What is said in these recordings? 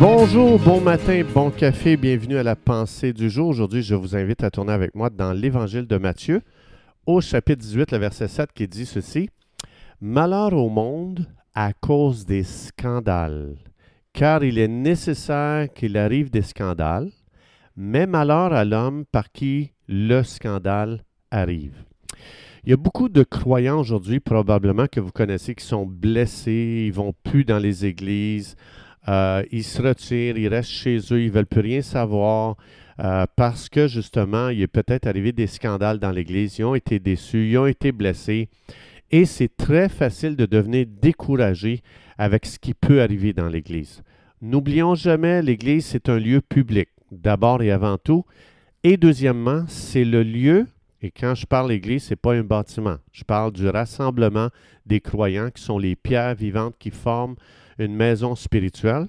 Bonjour, bon matin, bon café, bienvenue à la pensée du jour. Aujourd'hui, je vous invite à tourner avec moi dans l'évangile de Matthieu, au chapitre 18, le verset 7, qui dit ceci. Malheur au monde à cause des scandales, car il est nécessaire qu'il arrive des scandales, mais malheur à l'homme par qui le scandale arrive. Il y a beaucoup de croyants aujourd'hui, probablement que vous connaissez, qui sont blessés, ils vont plus dans les églises, euh, ils se retirent, ils restent chez eux, ils ne veulent plus rien savoir euh, parce que justement, il est peut-être arrivé des scandales dans l'Église, ils ont été déçus, ils ont été blessés. Et c'est très facile de devenir découragé avec ce qui peut arriver dans l'Église. N'oublions jamais, l'Église, c'est un lieu public, d'abord et avant tout. Et deuxièmement, c'est le lieu, et quand je parle d'Église, ce n'est pas un bâtiment. Je parle du rassemblement des croyants qui sont les pierres vivantes qui forment une maison spirituelle.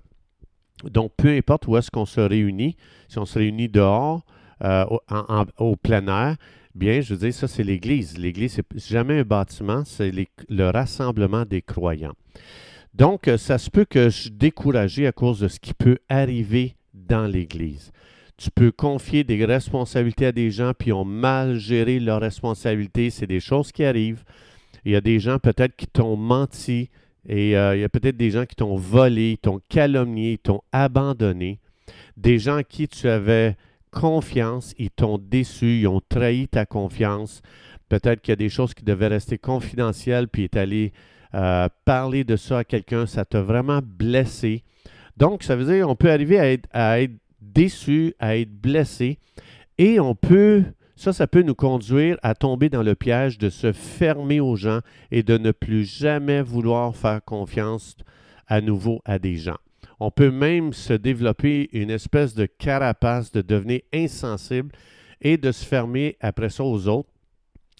Donc, peu importe où est-ce qu'on se réunit, si on se réunit dehors, euh, au, plein air, bien, je veux dire, ça, c'est l'Église. L'Église, c'est jamais un bâtiment, c'est le rassemblement des croyants. Donc, euh, ça se peut que je suis découragé à cause de ce qui peut arriver dans l'Église. Tu peux confier des responsabilités à des gens, puis ont mal géré leurs responsabilités. C'est des choses qui arrivent. Il y a des gens peut-être qui t'ont menti, et euh, il y a peut-être des gens qui t'ont volé, t'ont calomnié, t'ont abandonné. Des gens à qui tu avais confiance, ils t'ont déçu, ils ont trahi ta confiance. Peut-être qu'il y a des choses qui devaient rester confidentielles, puis est allé euh, parler de ça à quelqu'un, ça t'a vraiment blessé. Donc, ça veut dire qu'on peut arriver à être, à être déçu, à être blessé, et on peut ça, ça peut nous conduire à tomber dans le piège de se fermer aux gens et de ne plus jamais vouloir faire confiance à nouveau à des gens. On peut même se développer une espèce de carapace, de devenir insensible et de se fermer après ça aux autres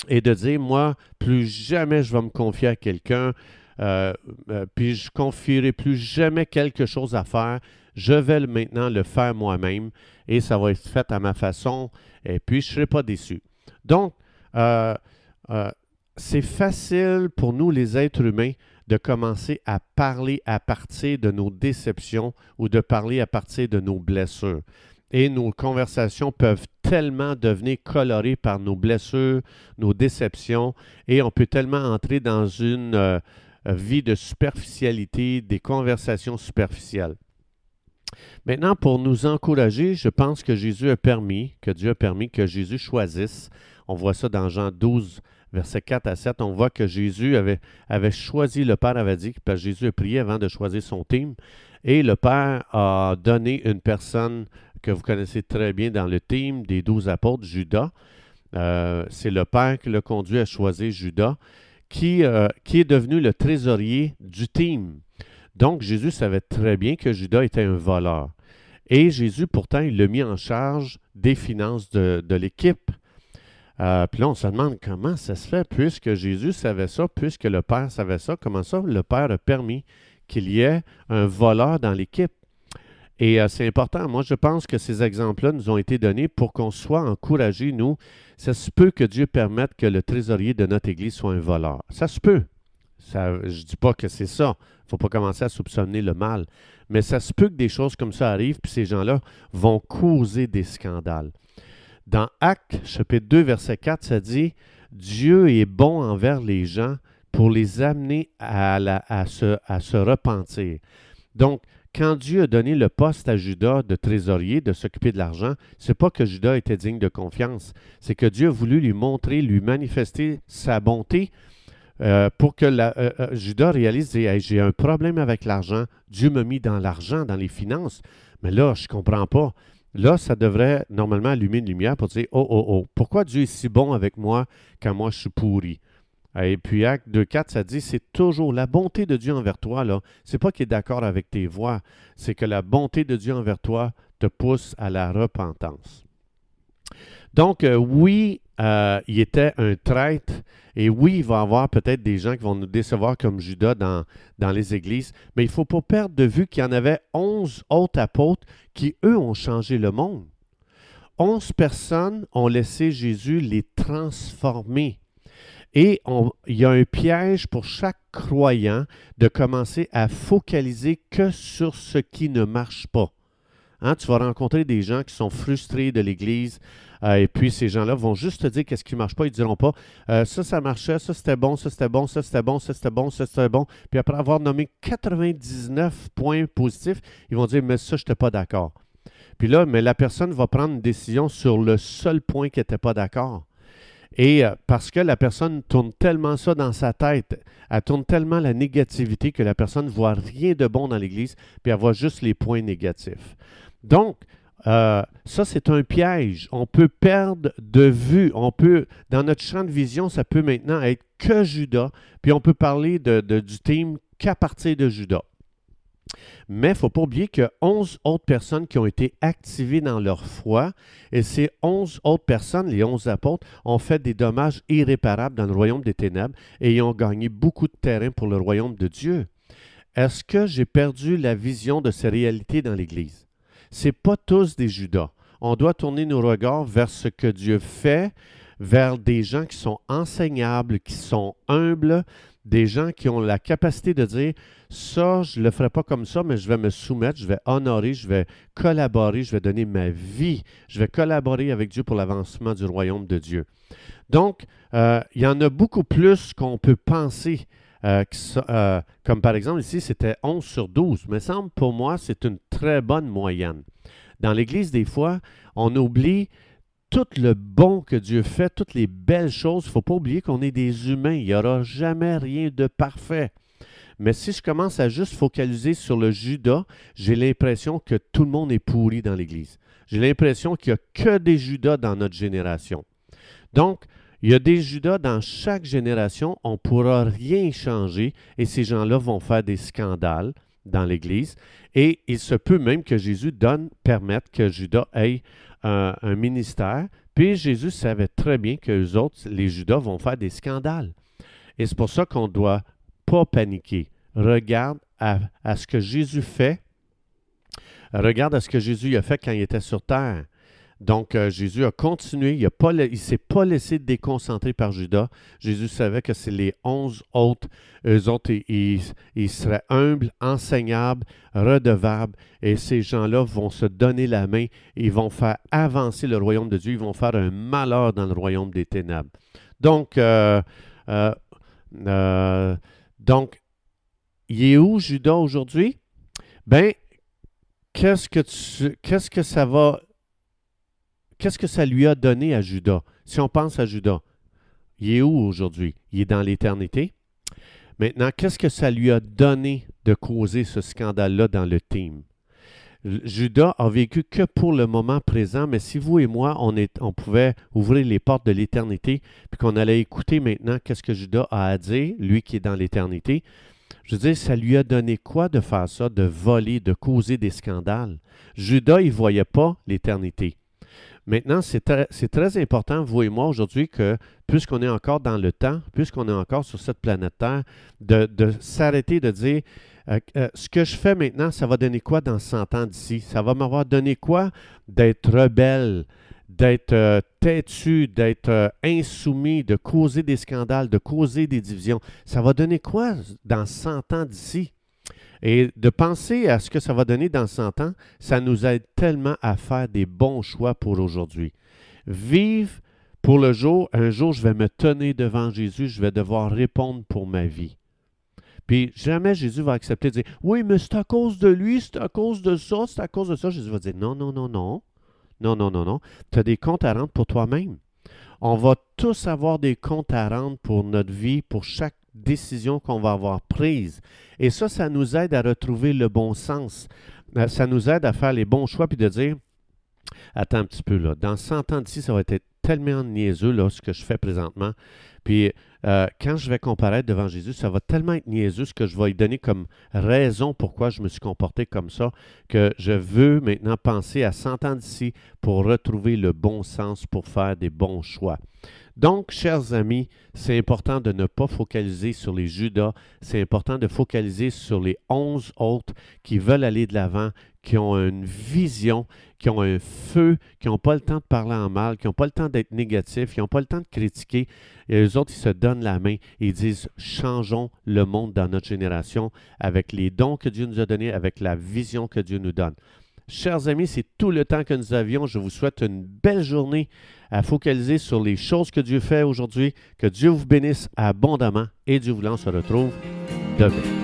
et de dire, moi, plus jamais je vais me confier à quelqu'un, euh, euh, puis je confierai plus jamais quelque chose à faire. Je vais maintenant le faire moi-même et ça va être fait à ma façon et puis je ne serai pas déçu. Donc, euh, c'est facile pour nous, les êtres humains, de commencer à parler à partir de nos déceptions ou de parler à partir de nos blessures. Et nos conversations peuvent tellement devenir colorées par nos blessures, nos déceptions, et on peut tellement entrer dans une vie de superficialité, des conversations superficielles. Maintenant, pour nous encourager, je pense que Jésus a permis, que Dieu a permis que Jésus choisisse. On voit ça dans Jean 12, versets 4 à 7. On voit que Jésus avait, avait choisi, le Père avait dit, parce que Jésus a prié avant de choisir son team. Et le Père a donné une personne que vous connaissez très bien dans le team des douze apôtres, Judas. Euh, c'est le Père qui l'a conduit à choisir Judas, qui, euh, qui est devenu le trésorier du team. Donc, Jésus savait très bien que Judas était un voleur. Et Jésus, pourtant, il l'a mis en charge des finances de, l'équipe. Euh, puis là, on se demande comment ça se fait, puisque Jésus savait ça, puisque le Père savait ça, comment ça le Père a permis qu'il y ait un voleur dans l'équipe. Et euh, c'est important. Moi, je pense que ces exemples-là nous ont été donnés pour qu'on soit encouragés, nous. Ça se peut que Dieu permette que le trésorier de notre Église soit un voleur. Ça se peut. Ça, je ne dis pas que c'est ça faut pas commencer à soupçonner le mal. Mais ça se peut que des choses comme ça arrivent, puis ces gens-là vont causer des scandales. Dans Actes, chapitre 2, verset 4, ça dit Dieu est bon envers les gens pour les amener à, se, à se repentir. Donc, quand Dieu a donné le poste à Judas de trésorier, de s'occuper de l'argent, c'est pas que Judas était digne de confiance, c'est que Dieu a voulu lui montrer, lui manifester sa bonté, euh, pour que euh, euh, Judas réalise, j'ai un problème avec l'argent, Dieu m'a mis dans l'argent, dans les finances, mais là, je ne comprends pas. Là, ça devrait normalement allumer une lumière pour dire, oh, oh, oh, pourquoi Dieu est si bon avec moi quand moi je suis pourri? Et puis Acte 2.4, ça dit, c'est toujours la bonté de Dieu envers toi, là. C'est pas qu'il est d'accord avec tes voix, c'est que la bonté de Dieu envers toi te pousse à la repentance. Donc, oui, il était un traître, et oui, il va y avoir peut-être des gens qui vont nous décevoir comme Judas dans, dans les églises, mais il ne faut pas perdre de vue qu'il y en avait onze autres apôtres qui, eux, ont changé le monde. Onze personnes ont laissé Jésus les transformer. Et il y a un piège pour chaque croyant de commencer à focaliser que sur ce qui ne marche pas. Hein, tu vas rencontrer des gens qui sont frustrés de l'Église, euh, et puis ces gens-là vont juste te dire qu'est-ce qui ne marche pas. Ils ne diront pas euh, ça, ça marchait, ça c'était bon, ça c'était bon, ça c'était bon, ça c'était bon, ça c'était bon. Puis après avoir nommé 99 points positifs, ils vont dire mais ça, je n'étais pas d'accord. Puis là, mais la personne va prendre une décision sur le seul point qui n'était pas d'accord. Et euh, parce que la personne tourne tellement ça dans sa tête, elle tourne tellement la négativité que la personne ne voit rien de bon dans l'Église, puis elle voit juste les points négatifs. Donc, euh, ça, c'est un piège. On peut perdre de vue. On peut, dans notre champ de vision, ça peut maintenant être que Judas, puis on peut parler du team qu'à partir de Judas. Mais il ne faut pas oublier qu'il y a 11 autres personnes qui ont été activées dans leur foi, et ces 11 autres personnes, les 11 apôtres, ont fait des dommages irréparables dans le royaume des ténèbres et ont gagné beaucoup de terrain pour le royaume de Dieu. Est-ce que j'ai perdu la vision de ces réalités dans l'Église? c'est pas tous des Judas. On doit tourner nos regards vers ce que Dieu fait, vers des gens qui sont enseignables, qui sont humbles, des gens qui ont la capacité de dire ça, je ne le ferai pas comme ça, mais je vais me soumettre, je vais honorer, je vais collaborer, je vais donner ma vie, je vais collaborer avec Dieu pour l'avancement du royaume de Dieu. Donc, euh, il y en a beaucoup plus qu'on peut penser. Euh, euh, comme par exemple ici, c'était 11 sur 12. Mais semble pour moi, c'est une très bonne moyenne. Dans l'Église, des fois, on oublie tout le bon que Dieu fait, toutes les belles choses. Il ne faut pas oublier qu'on est des humains. Il n'y aura jamais rien de parfait. Mais si je commence à juste focaliser sur le Judas, j'ai l'impression que tout le monde est pourri dans l'Église. J'ai l'impression qu'il n'y a que des Judas dans notre génération. Donc, il y a des Judas dans chaque génération, on ne pourra rien changer et ces gens-là vont faire des scandales dans l'Église. Et il se peut même que Jésus donne, permette que Judas ait un, ministère. Puis Jésus savait très bien que les autres, les Judas, vont faire des scandales. Et c'est pour ça qu'on ne doit pas paniquer. Regarde à, à, ce que Jésus fait. Regarde à ce que Jésus a fait quand il était sur terre. Donc, euh, Jésus a continué, il ne s'est pas laissé déconcentrer par Judas. Jésus savait que c'est les onze autres, eux autres, ils, seraient humbles, enseignables, redevables, et ces gens-là vont se donner la main, ils vont faire avancer le royaume de Dieu, ils vont faire un malheur dans le royaume des ténèbres. Donc, euh, euh, est où Judas aujourd'hui? Ben, qu'est-ce que, tu, qu'est-ce que ça va Qu'est-ce que ça lui a donné à Judas? Si on pense à Judas, il est où aujourd'hui? Il est dans l'éternité. Maintenant, qu'est-ce que ça lui a donné de causer ce scandale-là dans le team? Judas a vécu que pour le moment présent, mais si vous et moi, on, pouvait ouvrir les portes de l'éternité, puis qu'on allait écouter maintenant qu'est-ce que Judas a à dire, lui qui est dans l'éternité, je veux dire, ça lui a donné quoi de faire ça, de voler, de causer des scandales? Judas, il ne voyait pas l'éternité. Maintenant, c'est très, important, vous et moi, aujourd'hui, que puisqu'on est encore dans le temps, puisqu'on est encore sur cette planète Terre, de, s'arrêter de dire euh, euh, ce que je fais maintenant, ça va donner quoi dans 100 ans d'ici? Ça va m'avoir donné quoi d'être rebelle, d'être euh, têtu, d'être insoumis, de causer des scandales, de causer des divisions? Ça va donner quoi dans 100 ans d'ici? Et de penser à ce que ça va donner dans 100 ans, ça nous aide tellement à faire des bons choix pour aujourd'hui. Vive pour le jour, un jour je vais me tenir devant Jésus, je vais devoir répondre pour ma vie. Puis jamais Jésus va accepter de dire Oui, mais c'est à cause de lui, c'est à cause de ça, c'est à cause de ça. Jésus va dire Non, non, non, non. Non, non, non, non. Tu as des comptes à rendre pour toi-même. On va tous avoir des comptes à rendre pour notre vie, pour chaque décision qu'on va avoir prise. Et ça, ça nous aide à retrouver le bon sens. Euh, ça nous aide à faire les bons choix puis de dire Attends un petit peu là, dans 100 ans d'ici, ça va être tellement niaiseux là, ce que je fais présentement. Puis euh, quand je vais comparaître devant Jésus, ça va tellement être niaiseux ce que je vais lui donner comme raison pourquoi je me suis comporté comme ça, que je veux maintenant penser à 100 ans d'ici pour retrouver le bon sens, pour faire des bons choix. Donc, chers amis, c'est important de ne pas focaliser sur les Judas, c'est important de focaliser sur les onze autres qui veulent aller de l'avant, qui ont une vision, qui ont un feu, qui n'ont pas le temps de parler en mal, qui n'ont pas le temps d'être négatifs, qui n'ont pas le temps de critiquer. Et eux autres, ils se donnent la main et ils disent changeons le monde dans notre génération avec les dons que Dieu nous a donnés, avec la vision que Dieu nous donne. Chers amis, c'est tout le temps que nous avions. Je vous souhaite une belle journée à focaliser sur les choses que Dieu fait aujourd'hui. Que Dieu vous bénisse abondamment et Dieu voulant, on se retrouve demain.